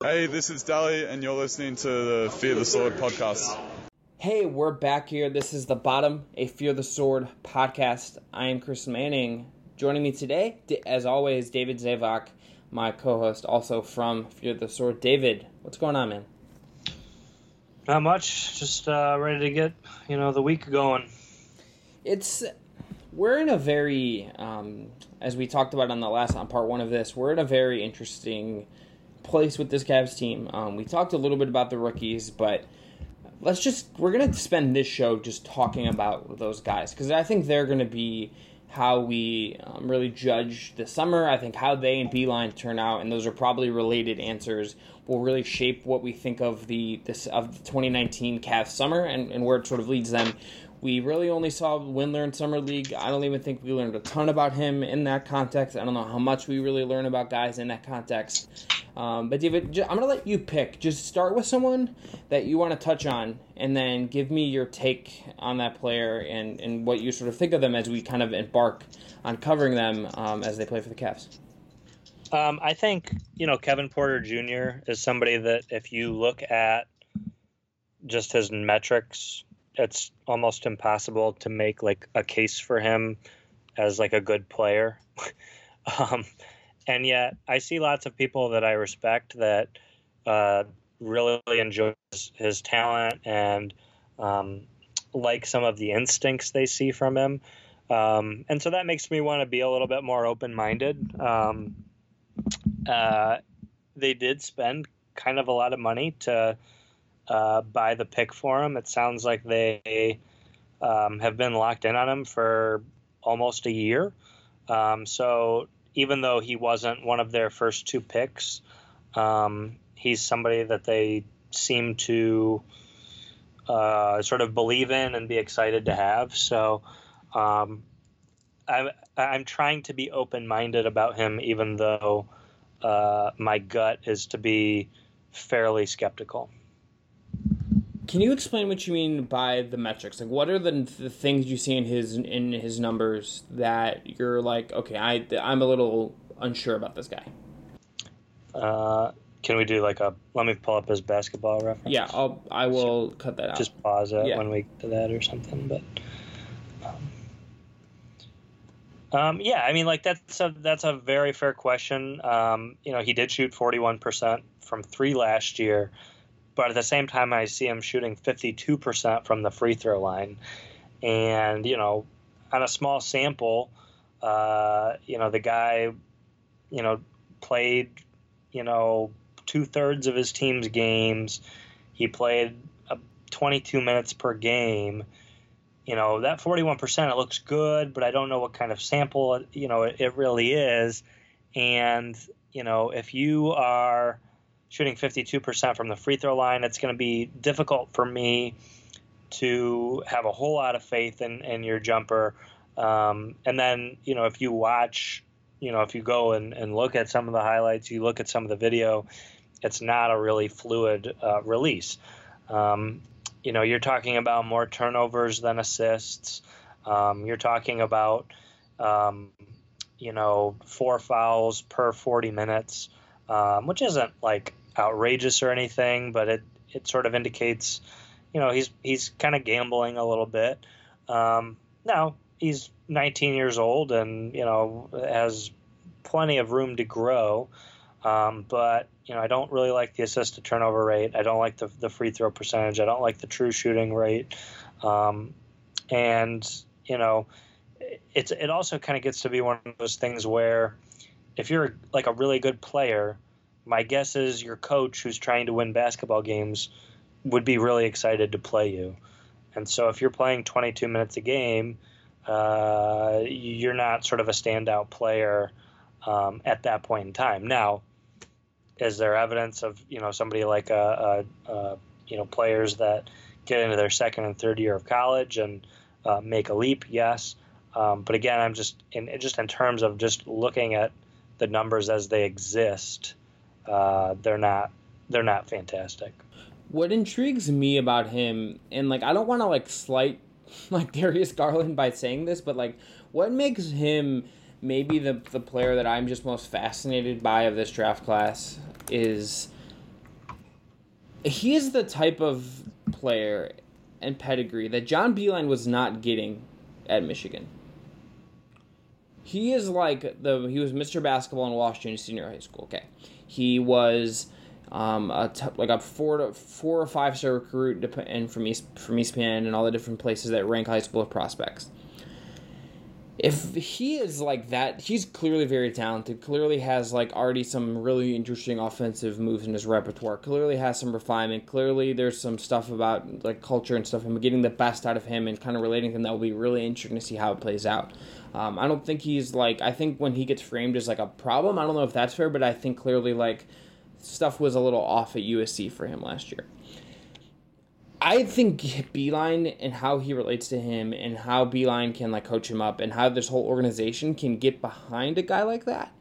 Hey, this is Dali, and you're listening to the Fear the Sword podcast. Hey, we're back here. This is The Bottom, a Fear the Sword podcast. I am Chris Manning. Joining me today, as always, David Zavac, my co host, also from Fear the Sword. David, what's going on, man? Not much. Just uh, ready to get, you know, the week going. It's. We're in a very, um, as we talked about on the last, on part one of this, we're in a very interesting place with this Cavs team. Um, we talked a little bit about the rookies, but let's just we're gonna spend this show just talking about those guys because I think they're gonna be how we um, really judge the summer. I think how they and Beilein turn out, and those are probably related answers, will really shape what we think of the this of the 2019 Cavs summer and, and where it sort of leads them. We really only saw Windler in Summer League. I don't even think we learned a ton about him in that context. I don't know how much we really learn about guys in that context. Um, but David, I'm to let you pick. Just start with someone that you want to touch on, and then give me your take on that player and, and what you sort of think of them as we kind of embark on covering them um, as they play for the Cavs. Um, I think you know Kevin Porter Jr. is somebody that if you look at just his metrics it's almost impossible to make like a case for him as like a good player. um, and yet I see lots of people that I respect that uh, really enjoy his, his talent and um, like some of the instincts they see from him. Um, and so that makes me want to be a little bit more open minded. Um, uh, they did spend kind of a lot of money to uh, buy the pick for him. It sounds like they um, have been locked in on him for almost a year. Um, so even though he wasn't one of their first two picks, um, he's somebody that they seem to uh, sort of believe in and be excited to have. So um, I'm, I'm trying to be open minded about him, even though uh, my gut is to be fairly skeptical. Can you explain what you mean by the metrics? Like, what are the, the things you see in his in his numbers that you're like, okay, I I'm a little unsure about this guy. Uh, can we do like a? Let me pull up his basketball reference. Yeah, I'll I will cut that out. Just pause it yeah. when we get to that or something. But um, um, yeah, I mean, like that's a that's a very fair question. Um, you know, he did shoot forty one percent from three last year but at the same time, I see him shooting 52% from the free throw line. And, you know, on a small sample, uh, you know, the guy, you know, played, you know, two thirds of his team's games. He played uh, 22 minutes per game. You know, that 41%, it looks good, but I don't know what kind of sample, you know, it, it really is. And, you know, if you are shooting 52% from the free throw line. It's going to be difficult for me to have a whole lot of faith in, in your jumper. Um, and then, you know, if you watch, you know, if you go and, and look at some of the highlights, you look at some of the video, it's not a really fluid uh, release. Um, you know, you're talking about more turnovers than assists. Um, you're talking about, um, you know, four fouls per 40 minutes, um, which isn't like outrageous or anything, but it it sort of indicates, you know, he's he's kind of gambling a little bit. Um, now he's 19 years old and you know has plenty of room to grow. Um, but you know, I don't really like the assist to turnover rate. I don't like the the free throw percentage. I don't like the true shooting rate. Um, and you know, it's it also kind of gets to be one of those things where if you're like a really good player my guess is your coach who's trying to win basketball games would be really excited to play you. And so if you're playing 22 minutes a game, uh, you're not sort of a standout player um, at that point in time. Now, is there evidence of you know somebody like a, a, a, you know players that get into their second and third year of college and uh, make a leap? Yes, um, but again, I'm just in just in terms of just looking at the numbers as they exist uh, they're not they're not fantastic. What intrigues me about him, and like I don't want to like slight like Darius Garland by saying this, but like what makes him maybe the the player that I'm just most fascinated by of this draft class is he is the type of player and pedigree that John Beilein was not getting at Michigan. He is like the he was Mr. Basketball in Washington Senior High School. Okay, he was um, a t- like a four to four or five star recruit, and from East from ESPN and all the different places that rank high school prospects if he is like that, he's clearly very talented. Clearly has like already some really interesting offensive moves in his repertoire. Clearly has some refinement. Clearly there's some stuff about like culture and stuff and getting the best out of him and kind of relating to him that will be really interesting to see how it plays out. Um, I don't think he's like I think when he gets framed as like a problem, I don't know if that's fair, but I think clearly like stuff was a little off at USC for him last year. I think Beilein and how he relates to him and how Beilein can like coach him up and how this whole organization can get behind a guy like that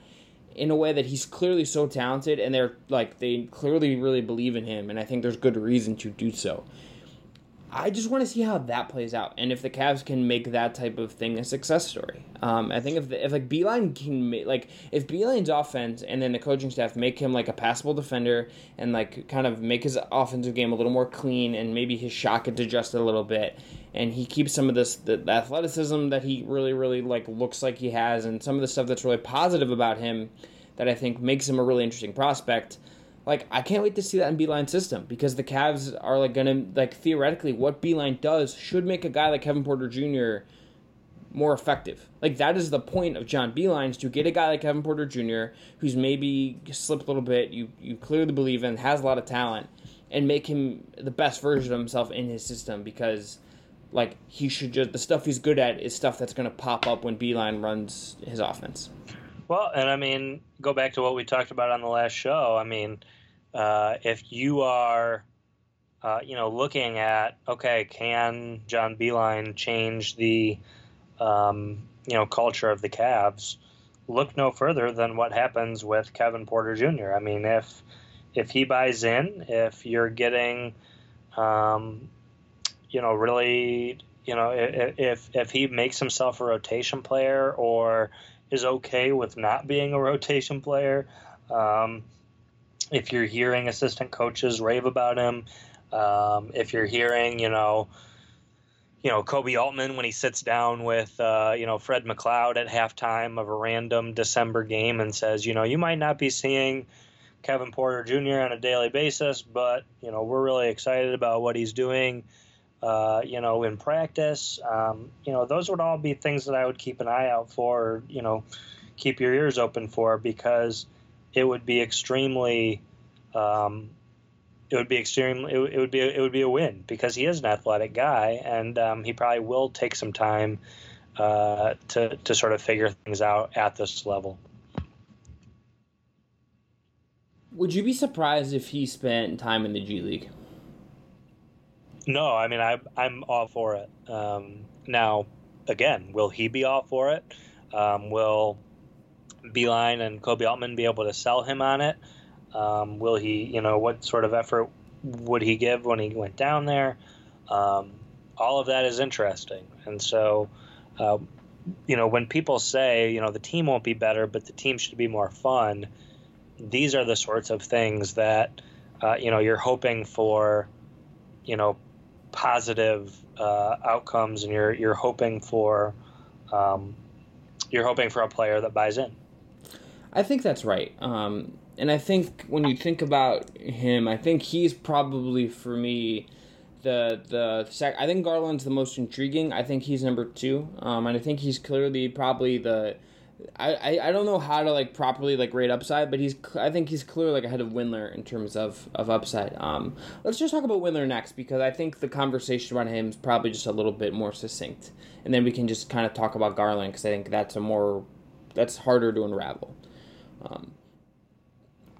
in a way that he's clearly so talented and they're like they clearly really believe in him and I think there's good reason to do so. I just want to see how that plays out, and if the Cavs can make that type of thing a success story. Um, I think if the, if like Beilein can make like if Beilein's offense and then the coaching staff make him like a passable defender and like kind of make his offensive game a little more clean and maybe his shot gets adjusted a little bit, and he keeps some of this the, the athleticism that he really really like looks like he has, and some of the stuff that's really positive about him that I think makes him a really interesting prospect like I can't wait to see that in Beilein system because the Cavs are like gonna like theoretically what Beilein does should make a guy like Kevin Porter Jr. more effective. Like that is the point of John Beilein is to get a guy like Kevin Porter Jr. who's maybe slipped a little bit, you you clearly believe in, has a lot of talent, and make him the best version of himself in his system because like he should just the stuff he's good at is stuff that's gonna pop up when Beilein runs his offense. Well, and I mean, go back to what we talked about on the last show. I mean, uh, if you are, uh, you know, looking at okay, can John Beilein change the, um, you know, culture of the Cavs? Look no further than what happens with Kevin Porter Jr. I mean, if if he buys in, if you're getting, um, you know, really, you know, if if he makes himself a rotation player or is okay with not being a rotation player. Um, if you're hearing assistant coaches rave about him, um, if you're hearing, you know, you know Koby Altman when he sits down with uh, you know Fred McLeod at halftime of a random December game and says, you know, you might not be seeing Kevin Porter Jr. on a daily basis, but you know we're really excited about what he's doing. Uh, you know, in practice, um, you know, those would all be things that I would keep an eye out for. Or, you know, keep your ears open for because it would be extremely um, it would be extremely it, it, would be it would be a win because he is an athletic guy and um, he probably will take some time uh, to to sort of figure things out at this level. Would you be surprised if he spent time in the G League? No, I mean I I'm all for it. Um, now, again, will he be all for it? Um, will Beilein and Koby Altman be able to sell him on it? Um, will he, you know, what sort of effort would he give when he went down there? Um, all of that is interesting. And so, uh, you know, when people say, you know, the team won't be better, but the team should be more fun, these are the sorts of things that, uh, you know, you're hoping for, you know, positive uh, outcomes and you're, you're hoping for, um, you're hoping for a player that buys in. I think that's right. Um, and I think when you think about him, I think he's probably for me the the sec. I think Garland's the most intriguing. I think he's number two, um, and I think he's clearly probably the. I, I, I don't know how to like properly like rate upside, but he's I think he's clearly like ahead of Windler in terms of, of upside. Um, let's just talk about Windler next because I think the conversation around him is probably just a little bit more succinct, and then we can just kind of talk about Garland because I think that's a more that's harder to unravel. Um,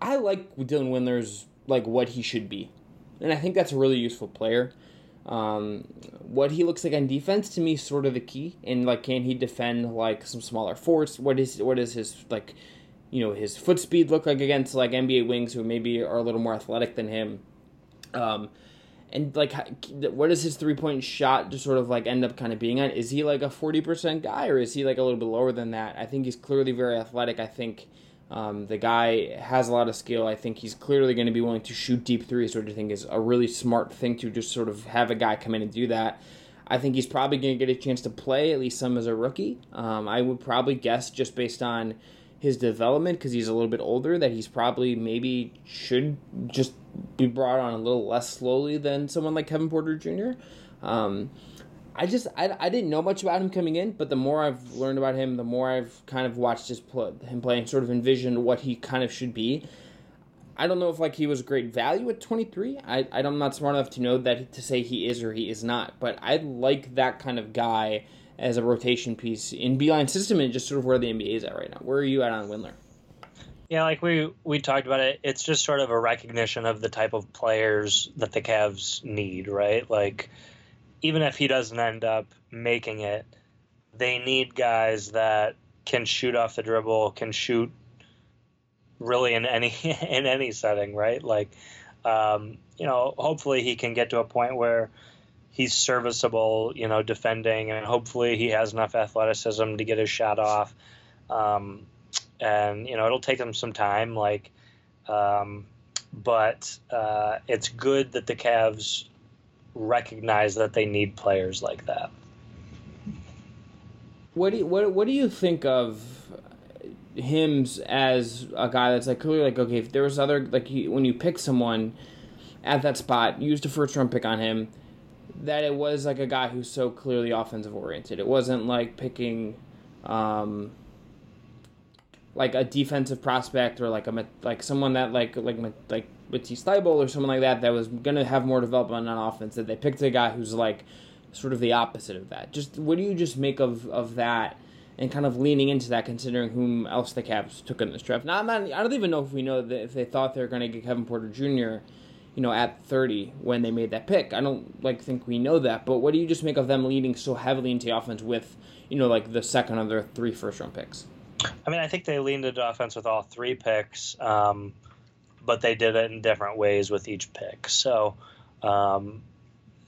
I like Dylan Windler's like what he should be, and I think that's a really useful player. Um, what he looks like on defense to me is sort of the key. And like, can he defend like some smaller force? What is what is his like, you know, his foot speed look like against like NBA wings who maybe are a little more athletic than him? Um, and like, what is his three point shot just sort of like end up kind of being at? Is he like a forty percent guy or is he like a little bit lower than that? I think he's clearly very athletic. I think Um, the guy has a lot of skill. I think he's clearly going to be willing to shoot deep threes, which I think is a really smart thing to just sort of have a guy come in and do that. I think he's probably going to get a chance to play at least some as a rookie. Um, I would probably guess just based on his development because he's a little bit older that he's probably maybe should just be brought on a little less slowly than someone like Kevin Porter Jr. Um, I just I, I didn't know much about him coming in, but the more I've learned about him, the more I've kind of watched his him play and sort of envisioned what he kind of should be. I don't know if like he was great value at 23. I I'm not smart enough to know that to say he is or he is not, but I like that kind of guy as a rotation piece in Beilein system and just sort of where the NBA is at right now. Where are you at on Windler? Yeah, like we we talked about it, it's just sort of a recognition of the type of players that the Cavs need, right? Like even if he doesn't end up making it, they need guys that can shoot off the dribble, can shoot really in any in any setting, right? Like, um, you know, hopefully he can get to a point where he's serviceable, you know, defending, and hopefully he has enough athleticism to get his shot off. Um, and you know, it'll take him some time, like, um, but uh, it's good that the Cavs recognize that they need players like that. What do you, what what do you think of him as a guy that's like clearly like okay if there was other like he, when you pick someone at that spot used a first round pick on him that it was like a guy who's so clearly offensive oriented it wasn't like picking um like a defensive prospect or like a like someone that like like like Matisse Thybulle or someone like that that was gonna have more development on offense. That they picked a guy who's like sort of the opposite of that. Just what do you just make of of that? And kind of leaning into that, considering whom else the Cavs took in this draft. Now, not, I don't even know if we know that if they thought they were going to get Kevin Porter Jr. You know, at 30 when they made that pick. I don't like think we know that. But what do you just make of them leading so heavily into the offense with, you know, like the second of their three first round picks? I mean, I think they leaned into offense with all three picks. Um, but they did it in different ways with each pick. So um,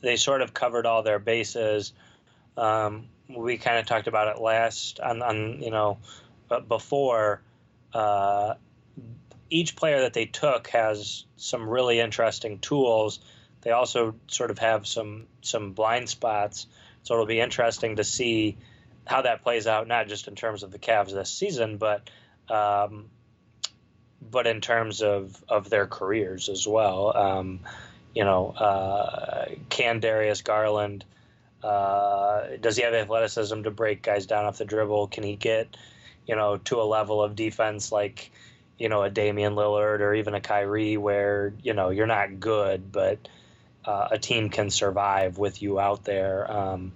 they sort of covered all their bases. Um, we kind of talked about it last on, on you know, before. Uh, each player that they took has some really interesting tools. They also sort of have some some blind spots. So it'll be interesting to see how that plays out, not just in terms of the Cavs this season, but um, but in terms of, of their careers as well. Um, you know, uh, can Darius Garland, uh, does he have athleticism to break guys down off the dribble? Can he get, you know, to a level of defense like, you know, a Damian Lillard or even a Kyrie where, you know, you're not good, but uh, a team can survive with you out there. Um,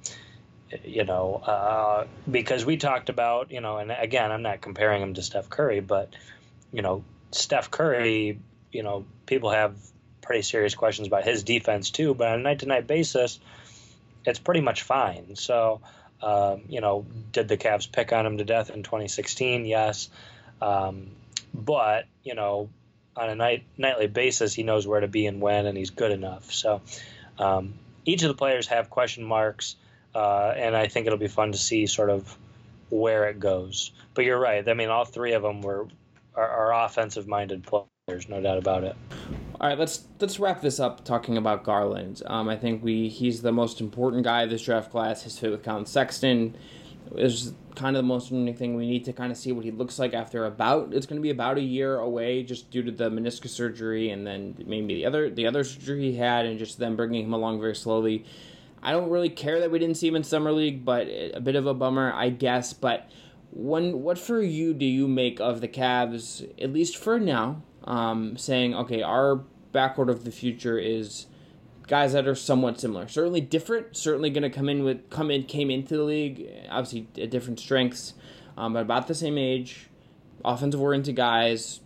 you know, uh, because we talked about, you know, and again, I'm not comparing him to Steph Curry, but, you know, Steph Curry, you know, people have pretty serious questions about his defense too. But on a night to night basis, it's pretty much fine. So, um, you know, did the Cavs pick on him to death in 2016? Yes. Um, but, you know, on a night nightly basis, he knows where to be and when, and he's good enough. So, um, each of the players have question marks, uh, and I think it'll be fun to see sort of where it goes. But you're right. I mean, all three of them were are, are offensive minded players, no doubt about it. All right, let's let's wrap this up talking about Garland. Um, I think we he's the most important guy of this draft class. His fit with Collin Sexton is kind of the most important thing. We need to kind of see what he looks like after about it's going to be about a year away, just due to the meniscus surgery and then maybe the other the other surgery he had, and just them bringing him along very slowly. I don't really care that we didn't see him in summer league, but a bit of a bummer, I guess. But when what for you do you make of the Cavs, at least for now, um, saying okay, our backcourt of the future is guys that are somewhat similar, certainly different, certainly going to come in with come in came into the league, obviously at different strengths, um, but about the same age, offensive oriented guys.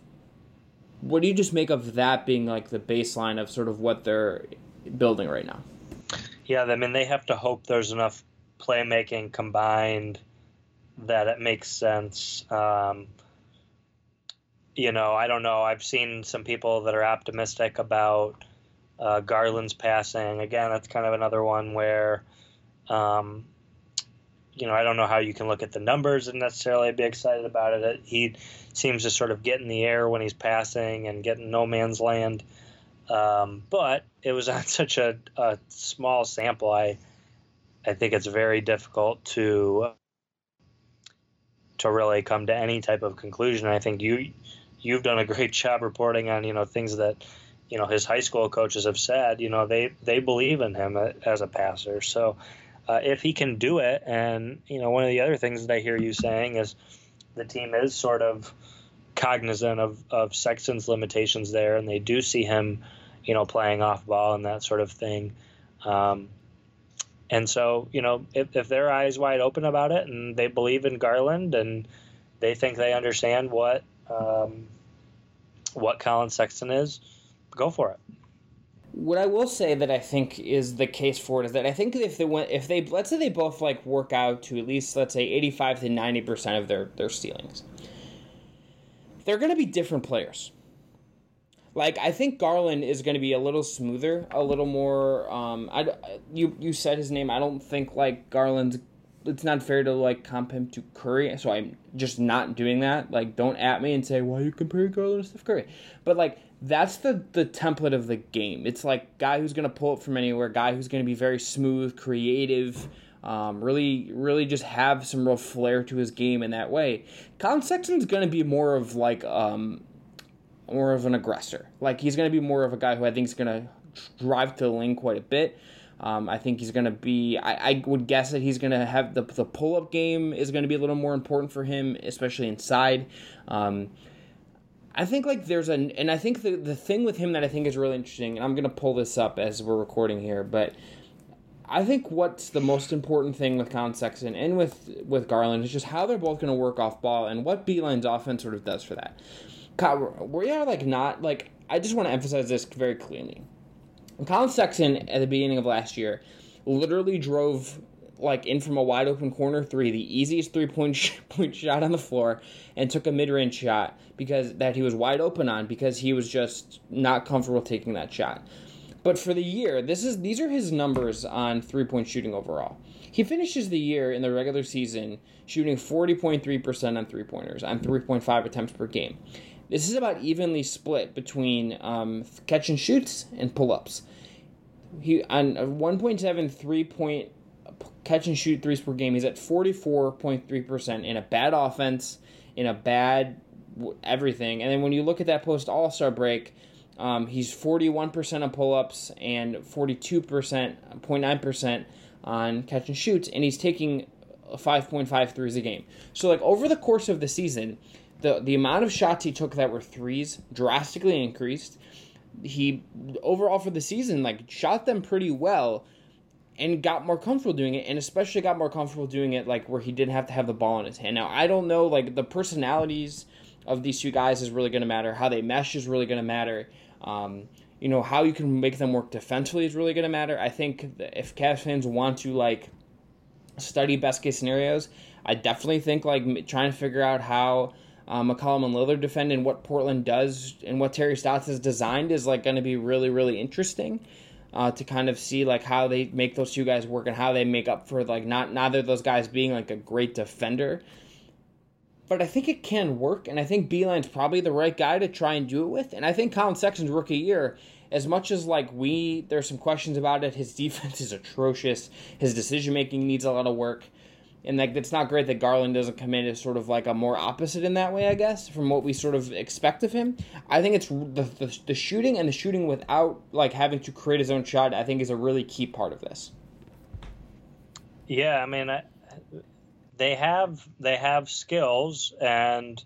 What do you just make of that being like the baseline of sort of what they're building right now? Yeah, I mean they have to hope there's enough playmaking combined that it makes sense. Um, you know, I don't know. I've seen some people that are optimistic about uh, Garland's passing. Again, that's kind of another one where, um, you know, I don't know how you can look at the numbers and necessarily be excited about it. He seems to sort of get in the air when he's passing and get in no man's land. Um, but it was on such a, a, small sample. I I think it's very difficult to to really come to any type of conclusion. I think you you've done a great job reporting on you know things that you know his high school coaches have said. You know they they believe in him as a passer. So uh, if he can do it, and you know one of the other things that I hear you saying is the team is sort of cognizant of of Sexton's limitations there, and they do see him you know playing off ball and that sort of thing. Um, and so, you know, if, if their eyes wide open about it and they believe in Garland and they think they understand what um, what Collin Sexton is, go for it. What I will say that I think is the case for it is that I think if they went, if they let's say they both like work out to at least let's say eighty five to ninety percent of their their ceilings, they're going to be different players. Like I think Garland is going to be a little smoother, a little more. Um, I you you said his name. I don't think like Garland's. It's not fair to like comp him to Curry, so I'm just not doing that. Like, don't at me and say why you comparing Garland to Steph Curry. But like that's the the template of the game. It's like guy who's going to pull it from anywhere, guy who's going to be very smooth, creative. Um, really, really just have some real flair to his game in that way. Collin Sexton's going to be more of like um, more of an aggressor. Like he's going to be more of a guy who I think is going to drive to the lane quite a bit. Um, I think he's going to be. I, I would guess that he's going to have the the pull up game is going to be a little more important for him, especially inside. Um, I think like there's an and I think the the thing with him that I think is really interesting, and I'm going to pull this up as we're recording here, but. I think what's the most important thing with Collin Sexton and with with Garland is just how they're both going to work off ball and what Beilein's offense sort of does for that. We are like not like I just want to emphasize this very clearly. Collin Sexton at the beginning of last year literally drove like in from a wide open corner three, the easiest three point sh- point shot on the floor, and took a mid range shot because that he was wide open on because he was just not comfortable taking that shot. But for the year, this is these are his numbers on three point shooting overall. He finishes the year in the regular season shooting 40.3% on three pointers on 3.5 attempts per game. This is about evenly split between um, catch and shoots and pull ups. He on 1.7 three point catch and shoot threes per game. He's at 44.3% in a bad offense, in a bad everything. And then when you look at that post All Star break, um, he's 41% on pull ups and 42%, 0.9% on catch and shoots, and he's taking 5.5 threes a game. So, like, over the course of the season, the the amount of shots he took that were threes drastically increased. He overall for the season like shot them pretty well and got more comfortable doing it and especially got more comfortable doing it like where he didn't have to have the ball in his hand. Now, I don't know like the personalities of these two guys is really going to matter. How they mesh is really going to matter. Um, you know how you can make them work defensively is really going to matter. I think if Cavs fans want to like study best case scenarios, I definitely think like trying to figure out how uh, McCollum and Lillard defend and what Portland does and what Terry Stotts has designed is like going to be really really interesting uh, to kind of see like how they make those two guys work and how they make up for like not neither of those guys being like a great defender. But I think it can work, and I think Beilein's probably the right guy to try and do it with. And I think Collin Sexton's rookie year, as much as like we, there's some questions about it. His defense is atrocious. His decision making needs a lot of work and like it's not great that Garland doesn't come in as sort of like a more opposite in that way, I guess, from what we sort of expect of him. I think it's the, the, the shooting and the shooting without like having to create his own shot. I think is a really key part of this. Yeah, I mean, I, they have they have skills, and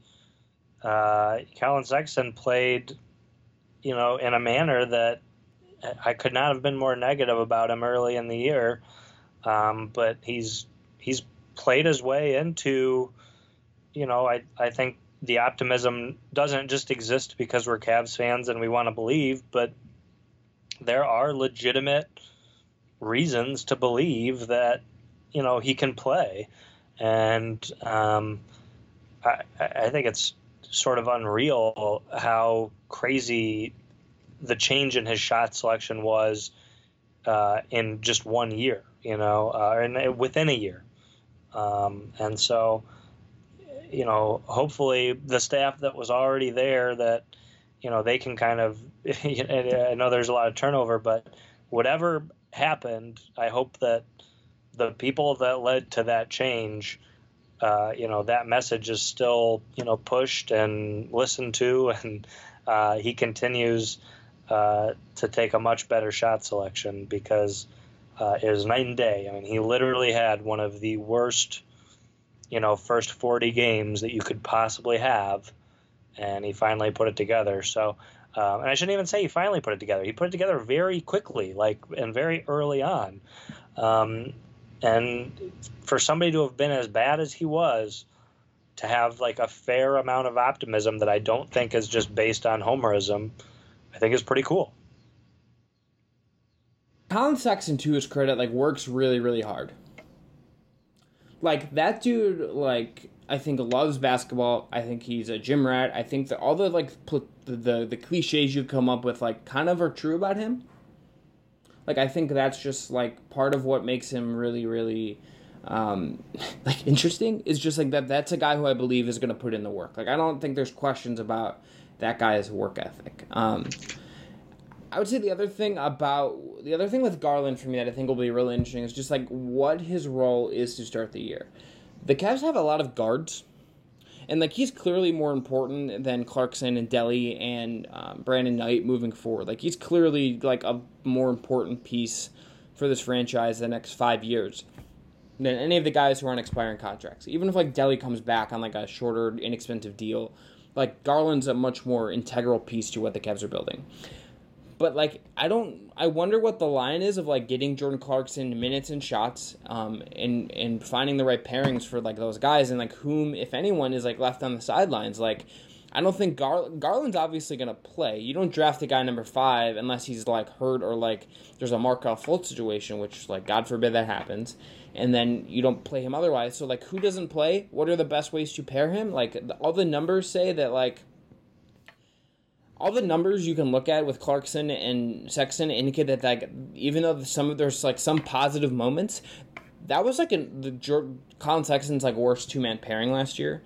uh, Collin Sexton played, you know, in a manner that I could not have been more negative about him early in the year. Um, but he's he's played his way into, you know, I, I think the optimism doesn't just exist because we're Cavs fans and we want to believe, but there are legitimate reasons to believe that, you know, he can play. And um, I, I think it's sort of unreal how crazy the change in his shot selection was uh, in just one year, you know, uh, and within a year. Um, and so, you know, hopefully the staff that was already there that, you know, they can kind of, I know there's a lot of turnover, but whatever happened, I hope that the people that led to that change, uh, you know, that message is still, you know, pushed and listened to, and uh, he continues uh, to take a much better shot selection because uh, it was night and day. I mean, he literally had one of the worst, you know, first 40 games that you could possibly have, and he finally put it together. So, um, and I shouldn't even say he finally put it together. He put it together very quickly, like and very early on. Um, and for somebody to have been as bad as he was, to have like a fair amount of optimism that I don't think is just based on homerism, I think is pretty cool. Collin Sexton, to his credit, like works really, really hard. Like that dude, like I think loves basketball. I think he's a gym rat. I think that all the like pl- the, the the cliches you come up with, like, kind of are true about him. Like I think that's just like part of what makes him really, really um, like interesting is just like that that's a guy who I believe is going to put in the work. Like I don't think there's questions about that guy's work ethic. Um, I would say the other thing about the other thing with Garland for me that I think will be really interesting is just like what his role is to start the year. The Cavs have a lot of guards, and like he's clearly more important than Clarkson and Delly and um, Brandon Knight moving forward. Like he's clearly like a more important piece for this franchise the next five years than any of the guys who are on expiring contracts. Even if like Delly comes back on like a shorter, inexpensive deal, like Garland's a much more integral piece to what the Cavs are building. But like I don't, I wonder what the line is of like getting Jordan Clarkson minutes and shots, um, and and finding the right pairings for like those guys and like whom, if anyone, is like left on the sidelines. Like I don't think Gar- Garland's obviously going to play. You don't draft a guy number five unless he's like hurt or like there's a Markelle Fultz situation, which like God forbid that happens and then you don't play him otherwise. So like, who doesn't play? What are the best ways to pair him? Like all the numbers say that like all the numbers you can look at with Clarkson and Sexton indicate that like even though some of there's like some positive moments, that was like in the Collin Sexton's like worst two man pairing last year.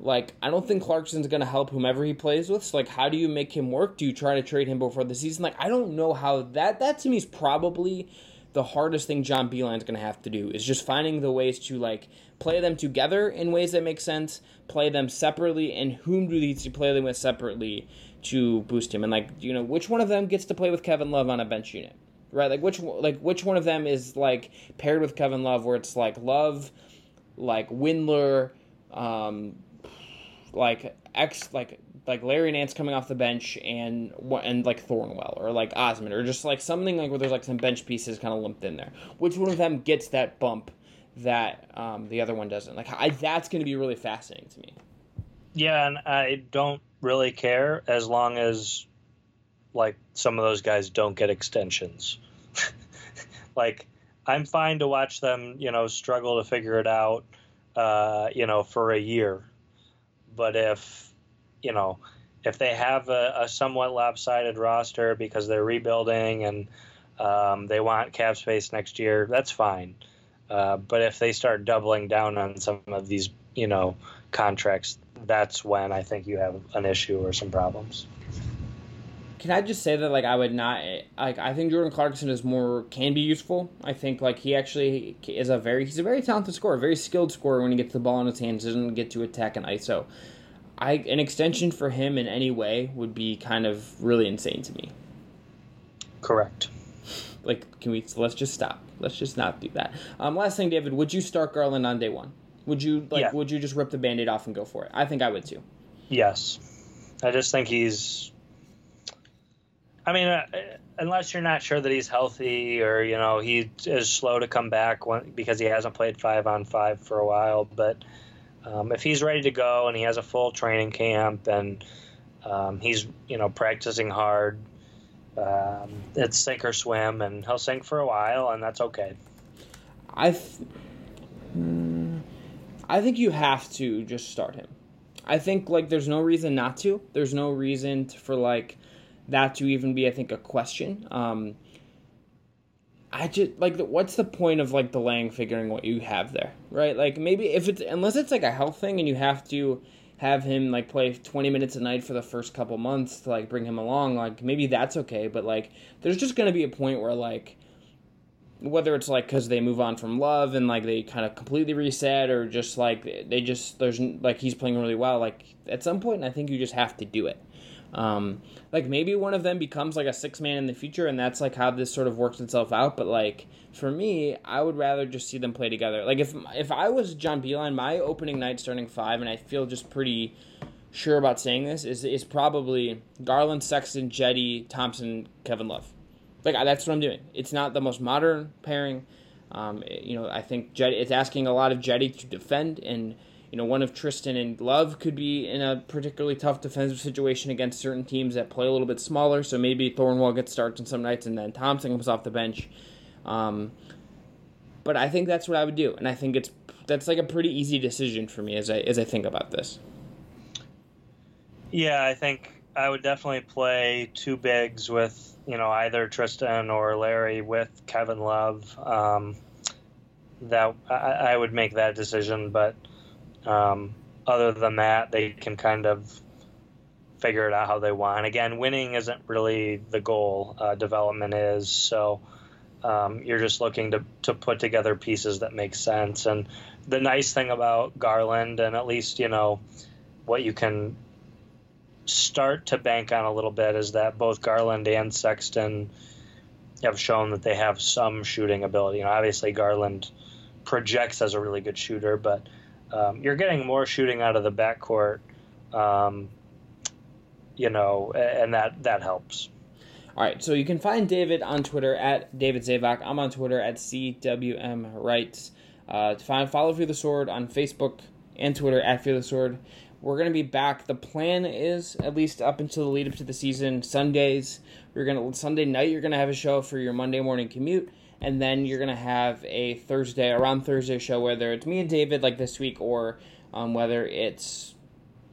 Like I don't think Clarkson's gonna help whomever he plays with. So like, how do you make him work? Do you try to trade him before the season? Like I don't know how that. That to me is probably the hardest thing John Beilein's going to have to do is just finding the ways to like play them together in ways that make sense, play them separately, and whom do these to play them with separately to boost him, and like you know which one of them gets to play with Kevin Love on a bench unit, right? Like which like which one of them is like paired with Kevin Love where it's like Love, like Windler, um, like X like like Larry Nance coming off the bench and and like Thornwell or like Osman or just like something like where there's like some bench pieces kind of lumped in there. Which one of them gets that bump that um, the other one doesn't? Like I, that's going to be really fascinating to me. Yeah, and I don't really care as long as like some of those guys don't get extensions. like I'm fine to watch them, you know, struggle to figure it out, uh, you know, for a year. But if you know, if they have a, a somewhat lopsided roster because they're rebuilding and um, they want cap space next year, that's fine. Uh, but if they start doubling down on some of these, you know, contracts, that's when I think you have an issue or some problems. Can I just say that like I would not like I think Jordan Clarkson is more can be useful. I think like he actually is a very he's a very talented scorer, very skilled scorer when he gets the ball in his hands, doesn't get to attack an ISO. I an extension for him in any way would be kind of really insane to me. Correct. Like, can we? Let's just stop. Let's just not do that. Um, last thing, David, would you start Garland on day one? Would you like? Yeah. Would you just rip the band-aid off and go for it? I think I would too. Yes, I just think he's. I mean, uh, unless you're not sure that he's healthy or you know he is slow to come back when, because he hasn't played five on five for a while, but um, if he's ready to go and he has a full training camp and um, he's you know practicing hard, um, it's sink or swim, and he'll sink for a while, and that's okay. I, th- I think you have to just start him. I think like there's no reason not to. There's no reason to, for like that to even be I think a question. Um, I just like what's the point of like delaying figuring what you have there, right? Like maybe if it's unless it's like a health thing and you have to have him like play 20 minutes a night for the first couple months to like bring him along, like maybe that's okay, but like there's just going to be a point where like whether it's like cuz they move on from love and like they kind of completely reset or just like they just there's like he's playing really well, like at some point I think you just have to do it. Um, like maybe one of them becomes like a six man in the future, and that's like how this sort of works itself out. But like for me, I would rather just see them play together. Like if if I was John Beilein, my opening night starting five, and I feel just pretty sure about saying this is is probably Garland, Sexton, Cedi Thompson, Kevin Love. Like that's what I'm doing. It's not the most modern pairing. Um, you know, I think it's asking a lot of Cedi to defend and you know, one of Tristan and Love could be in a particularly tough defensive situation against certain teams that play a little bit smaller. So maybe Thornwell gets starts on some nights and then Thompson comes off the bench. Um, but I think that's what I would do, and I think it's that's like a pretty easy decision for me as I as I think about this. Yeah, I think I would definitely play two bigs with you know either Tristan or Larry with Kevin Love. Um, that I, I would make that decision, but um, other than that, they can kind of figure it out how they want. Again, winning isn't really the goal. Uh, development is. So um, you're just looking to, to put together pieces that make sense. And the nice thing about Garland, and at least, you know, what you can start to bank on a little bit is that both Garland and Sexton have shown that they have some shooting ability. You know, obviously Garland projects as a really good shooter, but um, you're getting more shooting out of the backcourt, um, you know, and that that helps. All right, so you can find David on Twitter at David Zavac. I'm on Twitter at CWM Writes. Uh, to find follow Fear the Sword on Facebook and Twitter at Fear the Sword. We're gonna be back. The plan is at least up until the lead up to the season. Sundays, we're gonna Sunday night. You're gonna have a show for your Monday morning commute and then you're gonna have a Thursday around Thursday show, whether it's me and David like this week, or um, whether it's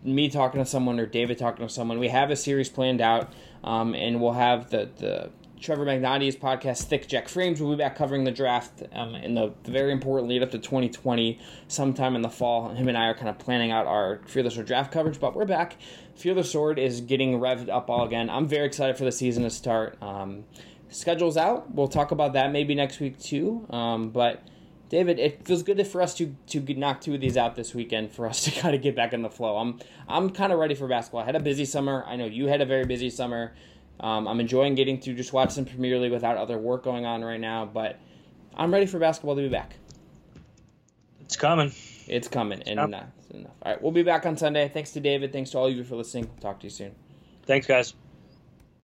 me talking to someone or David talking to someone. We have a series planned out, um, and we'll have the the Trevor Magnotti's podcast, Thick Jack Frames. We'll be back covering the draft um, in the, the, very important lead up to 2020, sometime in the fall. Him and I are kind of planning out our Fear the Sword draft coverage, but we're back. Fear the Sword is getting revved up all again. I'm very excited for the season to start. Um, schedule's out. We'll talk about that maybe next week too. Um, but David, it feels good for us to to knock two of these out this weekend for us to kind of get back in the flow. I'm I'm kind of ready for basketball. I had a busy summer. I know you had a very busy summer. Um, I'm enjoying getting to just watch some Premier League without other work going on right now. But I'm ready for basketball to be back. It's coming. It's coming, it's and enough. All right, we'll be back on Sunday. Thanks to David. Thanks to all of you for listening. Talk to you soon. Thanks, guys.